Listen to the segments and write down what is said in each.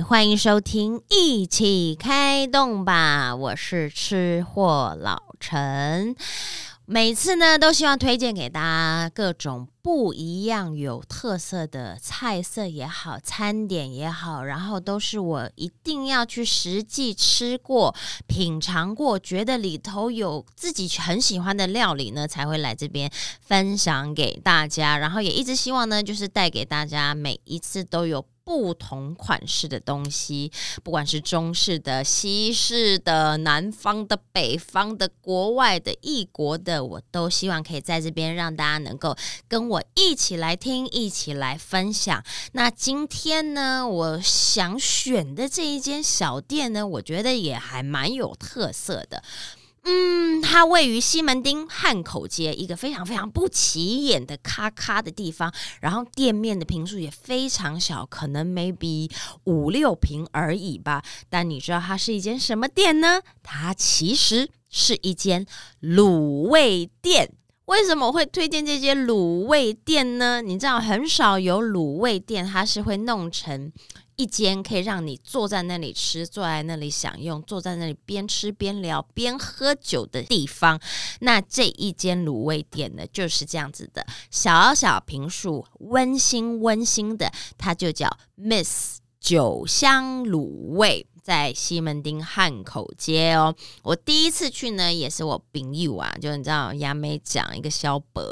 欢迎收听，一起开动吧！我是吃货老陈。每次呢，都希望推荐给大家各种不一样、有特色的菜色也好，餐点也好，然后都是我一定要去实际吃过、品尝过，觉得里头有自己很喜欢的料理呢，才会来这边分享给大家。然后也一直希望呢，就是带给大家每一次都有。不同款式的东西，不管是中式的、西式的、南方的、北方的、国外的、异国的，我都希望可以在这边让大家能够跟我一起来听，一起来分享。那今天呢，我想选的这一间小店呢，我觉得也还蛮有特色的。嗯，它位于西门町汉口街一个非常非常不起眼的咔咔的地方，然后店面的平数也非常小，可能 maybe 五六平而已吧。但你知道它是一间什么店呢？它其实是一间卤味店。为什么会推荐这些卤味店呢？你知道很少有卤味店，它是会弄成。一间可以让你坐在那里吃，坐在那里享用，坐在那里边吃边聊边喝酒的地方。那这一间卤味店呢，就是这样子的，小小平数，温馨温馨的，它就叫 Miss 酒香卤味。在西门町汉口街哦，我第一次去呢，也是我朋友啊，就你知道杨梅讲一个小伯，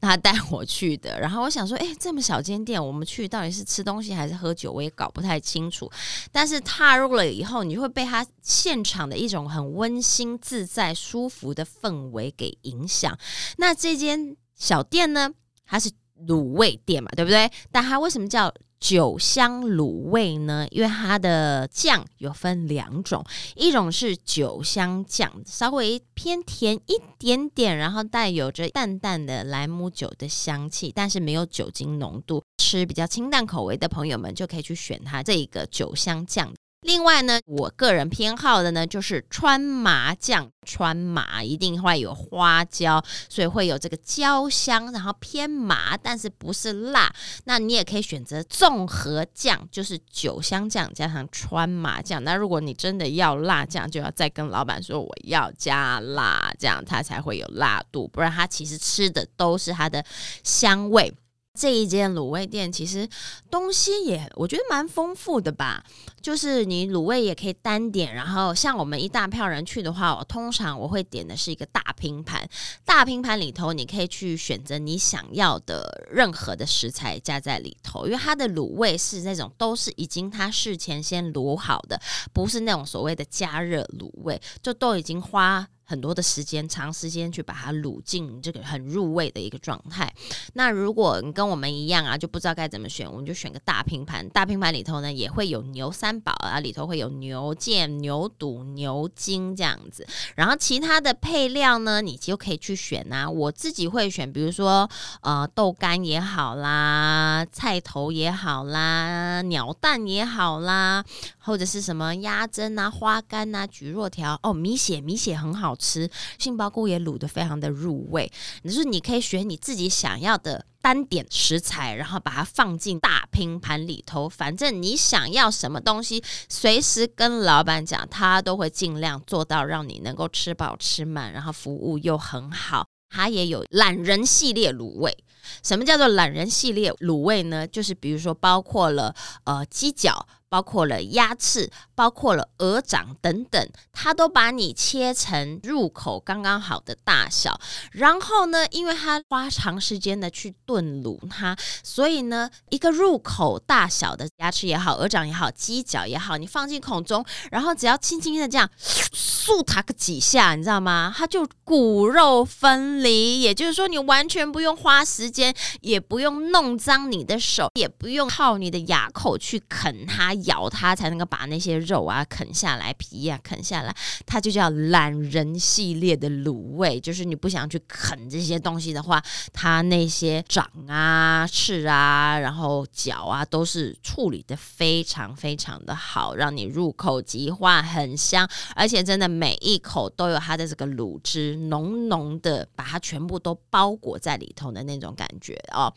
他带我去的。然后我想说，哎，这么小间店，我们去到底是吃东西还是喝酒，我也搞不太清楚。但是踏入了以后，你会被他现场的一种很温馨、自在、舒服的氛围给影响。那这间小店呢，它是卤味店嘛，对不对？但它为什么叫？酒香卤味呢，因为它的酱有分两种，一种是酒香酱，稍微偏甜一点点，然后带有着淡淡的莱姆酒的香气，但是没有酒精浓度，吃比较清淡口味的朋友们就可以去选它这一个酒香酱。另外呢，我个人偏好的呢就是川麻酱，川麻一定会有花椒，所以会有这个椒香，然后偏麻，但是不是辣。那你也可以选择综合酱，就是酒香酱加上川麻酱。那如果你真的要辣酱，就要再跟老板说我要加辣，这样它才会有辣度，不然它其实吃的都是它的香味。这一间卤味店其实东西也我觉得蛮丰富的吧，就是你卤味也可以单点，然后像我们一大票人去的话，我通常我会点的是一个大拼盘，大拼盘里头你可以去选择你想要的任何的食材加在里头，因为它的卤味是那种都是已经它事前先卤好的，不是那种所谓的加热卤味，就都已经花。很多的时间，长时间去把它卤进这个很入味的一个状态。那如果你跟我们一样啊，就不知道该怎么选，我们就选个大拼盘。大拼盘里头呢，也会有牛三宝啊，里头会有牛腱、牛肚、牛筋这样子。然后其他的配料呢，你就可以去选啊。我自己会选，比如说呃豆干也好啦，菜头也好啦，鸟蛋也好啦，或者是什么鸭胗啊、花干啊、菊若条哦，米血米血很好。吃杏鲍菇也卤的非常的入味，就是你可以选你自己想要的单点食材，然后把它放进大拼盘里头。反正你想要什么东西，随时跟老板讲，他都会尽量做到让你能够吃饱吃满，然后服务又很好。它也有懒人系列卤味。什么叫做懒人系列卤味呢？就是比如说包括了呃鸡脚。包括了鸭翅，包括了鹅掌等等，它都把你切成入口刚刚好的大小。然后呢，因为它花长时间的去炖卤它，所以呢，一个入口大小的鸭翅也好，鹅掌也好，鸡脚也好，你放进口中，然后只要轻轻的这样漱它个几下，你知道吗？它就骨肉分离。也就是说，你完全不用花时间，也不用弄脏你的手，也不用靠你的牙口去啃它。咬它才能够把那些肉啊啃下来，皮啊啃下来，它就叫懒人系列的卤味。就是你不想去啃这些东西的话，它那些掌啊、翅啊，然后脚啊，都是处理的非常非常的好，让你入口即化，很香，而且真的每一口都有它的这个卤汁，浓浓的把它全部都包裹在里头的那种感觉哦。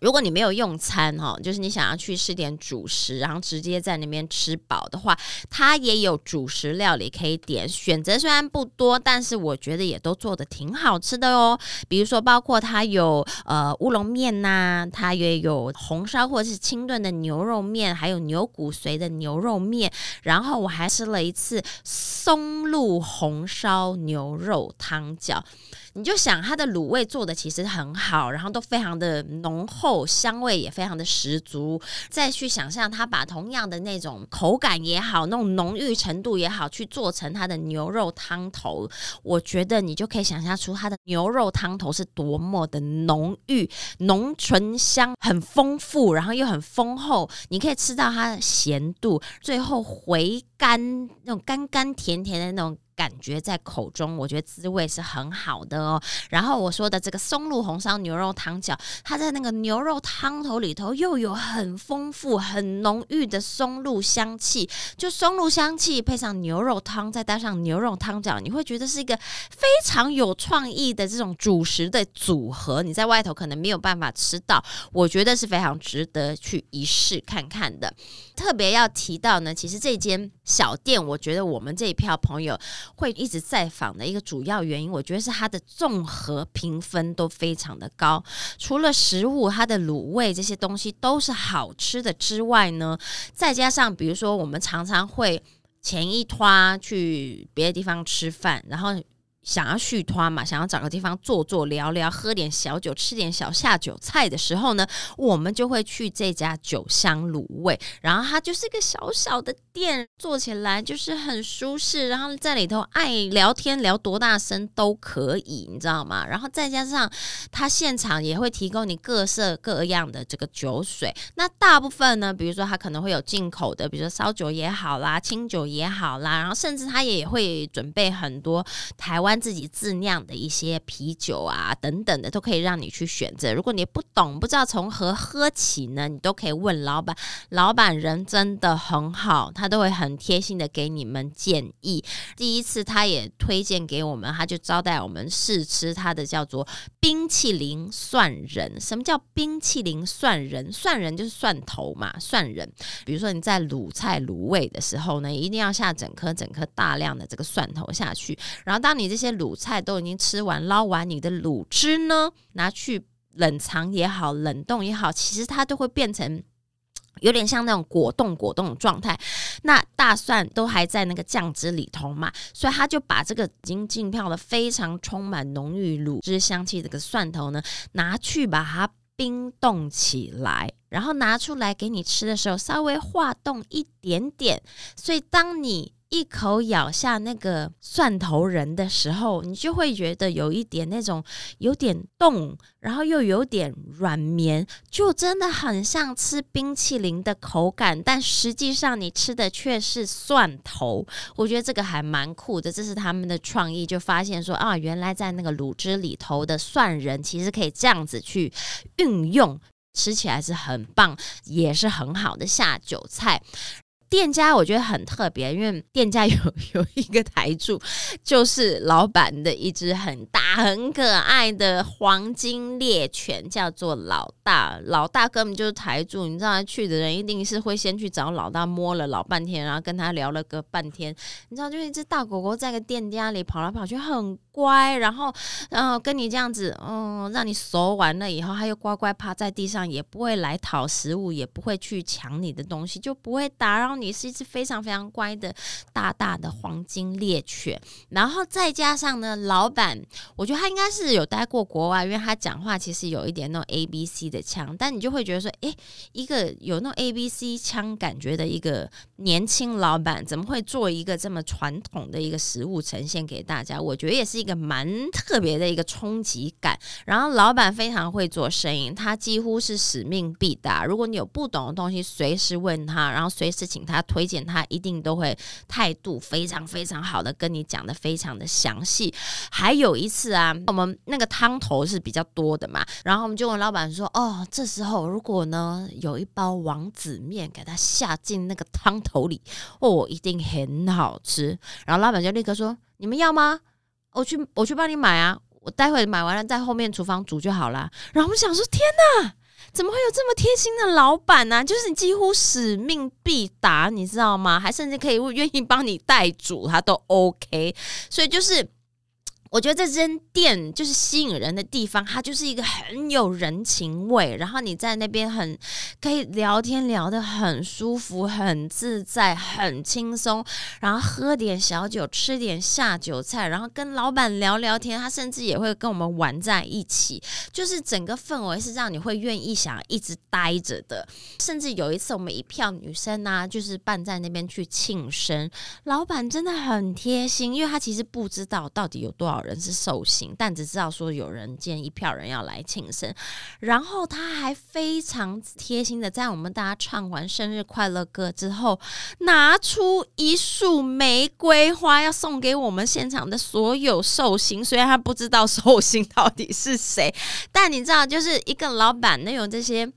如果你没有用餐哈，就是你想要去吃点主食，然后直接。在那边吃饱的话，它也有主食料理可以点，选择虽然不多，但是我觉得也都做的挺好吃的哦。比如说，包括它有呃乌龙面呐，它也有红烧或者是清炖的牛肉面，还有牛骨髓的牛肉面。然后我还吃了一次松露红烧牛肉汤饺。你就想它的卤味做的其实很好，然后都非常的浓厚，香味也非常的十足。再去想象它把同样的那种口感也好，那种浓郁程度也好，去做成它的牛肉汤头，我觉得你就可以想象出它的牛肉汤头是多么的浓郁、浓醇香，很丰富，然后又很丰厚。你可以吃到它的咸度，最后回甘那种甘甘甜甜的那种。感觉在口中，我觉得滋味是很好的哦。然后我说的这个松露红烧牛肉汤饺，它在那个牛肉汤头里头又有很丰富、很浓郁的松露香气，就松露香气配上牛肉汤，再搭上牛肉汤饺，你会觉得是一个非常有创意的这种主食的组合。你在外头可能没有办法吃到，我觉得是非常值得去一试看看的。特别要提到呢，其实这间小店，我觉得我们这一票朋友。会一直在访的一个主要原因，我觉得是它的综合评分都非常的高。除了食物，它的卤味这些东西都是好吃的之外呢，再加上比如说我们常常会前一拖去别的地方吃饭，然后。想要续团嘛，想要找个地方坐坐聊聊，喝点小酒，吃点小下酒菜的时候呢，我们就会去这家酒香卤味。然后它就是一个小小的店，坐起来就是很舒适，然后在里头爱聊天聊多大声都可以，你知道吗？然后再加上它现场也会提供你各色各样的这个酒水。那大部分呢，比如说它可能会有进口的，比如说烧酒也好啦，清酒也好啦，然后甚至它也会准备很多台湾。自己自酿的一些啤酒啊，等等的都可以让你去选择。如果你不懂，不知道从何喝起呢，你都可以问老板。老板人真的很好，他都会很贴心的给你们建议。第一次他也推荐给我们，他就招待我们试吃他的叫做冰淇淋蒜仁。什么叫冰淇淋蒜仁？蒜仁就是蒜头嘛，蒜仁。比如说你在卤菜卤味的时候呢，一定要下整颗整颗大量的这个蒜头下去，然后当你这些卤菜都已经吃完，捞完你的卤汁呢，拿去冷藏也好，冷冻也好，其实它都会变成有点像那种果冻果冻的状态。那大蒜都还在那个酱汁里头嘛，所以他就把这个已经浸泡的非常充满浓郁卤汁香气这个蒜头呢，拿去把它冰冻起来，然后拿出来给你吃的时候，稍微化冻一点点。所以当你一口咬下那个蒜头仁的时候，你就会觉得有一点那种有点冻，然后又有点软绵，就真的很像吃冰淇淋的口感。但实际上你吃的却是蒜头，我觉得这个还蛮酷的。这是他们的创意，就发现说啊，原来在那个卤汁里头的蒜仁其实可以这样子去运用，吃起来是很棒，也是很好的下酒菜。店家我觉得很特别，因为店家有 有一个台柱，就是老板的一只很大很可爱的黄金猎犬，叫做老大。老大根本就是台柱，你知道他，去的人一定是会先去找老大摸了老半天，然后跟他聊了个半天。你知道，就一只大狗狗在个店家里跑来跑去，很乖，然后然后跟你这样子，嗯，让你熟完了以后，他又乖乖趴在地上，也不会来讨食物，也不会去抢你的东西，就不会打扰。你是一只非常非常乖的大大的黄金猎犬，然后再加上呢，老板，我觉得他应该是有待过国外，因为他讲话其实有一点那种 A B C 的腔，但你就会觉得说，诶，一个有那种 A B C 腔感觉的一个年轻老板，怎么会做一个这么传统的一个食物呈现给大家？我觉得也是一一个蛮特别的一个冲击感。然后老板非常会做生意，他几乎是使命必达。如果你有不懂的东西，随时问他，然后随时请。他推荐他一定都会态度非常非常好的跟你讲的非常的详细。还有一次啊，我们那个汤头是比较多的嘛，然后我们就问老板说：“哦，这时候如果呢有一包王子面给他下进那个汤头里，哦，一定很好吃。”然后老板就立刻说：“你们要吗？我去我去帮你买啊，我待会买完了在后面厨房煮就好了。”然后我们想说：“天哪！”怎么会有这么贴心的老板呢？就是你几乎使命必达，你知道吗？还甚至可以愿意帮你代煮，他都 OK。所以就是。我觉得这间店就是吸引人的地方，它就是一个很有人情味，然后你在那边很可以聊天聊得很舒服、很自在、很轻松，然后喝点小酒、吃点下酒菜，然后跟老板聊聊天，他甚至也会跟我们玩在一起，就是整个氛围是让你会愿意想一直待着的。甚至有一次我们一票女生呢，就是办在那边去庆生，老板真的很贴心，因为他其实不知道到底有多少。人是寿星，但只知道说有人今天一票人要来庆生，然后他还非常贴心的在我们大家唱完生日快乐歌之后，拿出一束玫瑰花要送给我们现场的所有寿星。虽然他不知道寿星到底是谁，但你知道，就是一个老板能有这些。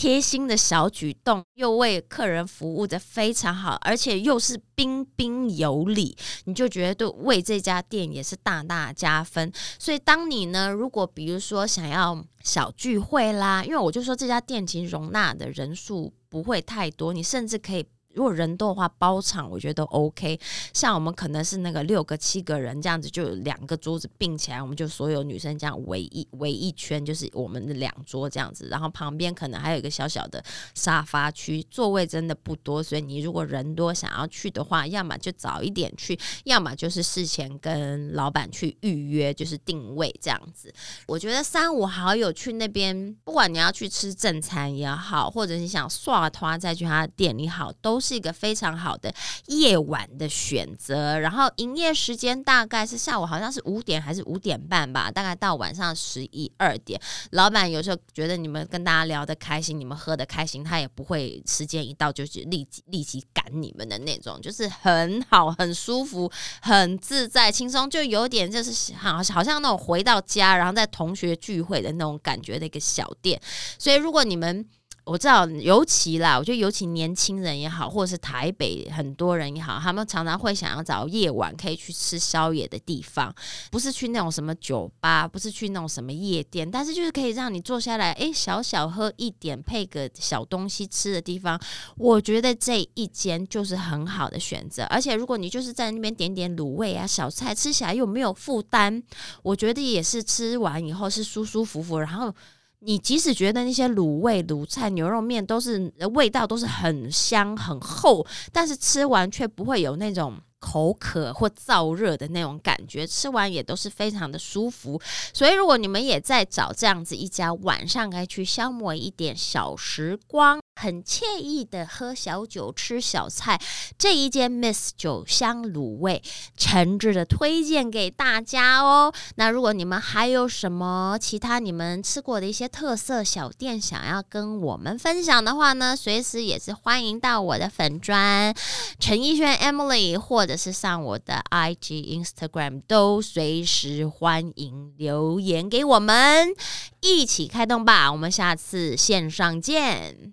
贴心的小举动，又为客人服务的非常好，而且又是彬彬有礼，你就觉得对为这家店也是大大加分。所以，当你呢，如果比如说想要小聚会啦，因为我就说这家店其实容纳的人数不会太多，你甚至可以。如果人多的话，包场我觉得都 OK。像我们可能是那个六个、七个人这样子，就有两个桌子并起来，我们就所有女生这样围一围一圈，就是我们的两桌这样子。然后旁边可能还有一个小小的沙发区，座位真的不多，所以你如果人多想要去的话，要么就早一点去，要么就是事前跟老板去预约，就是定位这样子。我觉得三五好友去那边，不管你要去吃正餐也好，或者你想刷团再去他的店里好，都。是一个非常好的夜晚的选择，然后营业时间大概是下午，好像是五点还是五点半吧，大概到晚上十一二点。老板有时候觉得你们跟大家聊得开心，你们喝得开心，他也不会时间一到就是立即立即赶你们的那种，就是很好、很舒服、很自在、轻松，就有点就是好好像那种回到家，然后在同学聚会的那种感觉的一个小店。所以如果你们我知道，尤其啦，我觉得尤其年轻人也好，或者是台北很多人也好，他们常常会想要找夜晚可以去吃宵夜的地方，不是去那种什么酒吧，不是去那种什么夜店，但是就是可以让你坐下来，哎，小小喝一点，配个小东西吃的地方。我觉得这一间就是很好的选择，而且如果你就是在那边点点卤味啊、小菜，吃起来又没有负担，我觉得也是吃完以后是舒舒服服，然后。你即使觉得那些卤味、卤菜、牛肉面都是味道都是很香很厚，但是吃完却不会有那种口渴或燥热的那种感觉，吃完也都是非常的舒服。所以，如果你们也在找这样子一家晚上可以去消磨一点小时光。很惬意的喝小酒、吃小菜，这一间 Miss 酒香卤味，诚挚的推荐给大家哦。那如果你们还有什么其他你们吃过的一些特色小店，想要跟我们分享的话呢，随时也是欢迎到我的粉砖陈奕轩 Emily，或者是上我的 IG Instagram，都随时欢迎留言给我们，一起开动吧。我们下次线上见。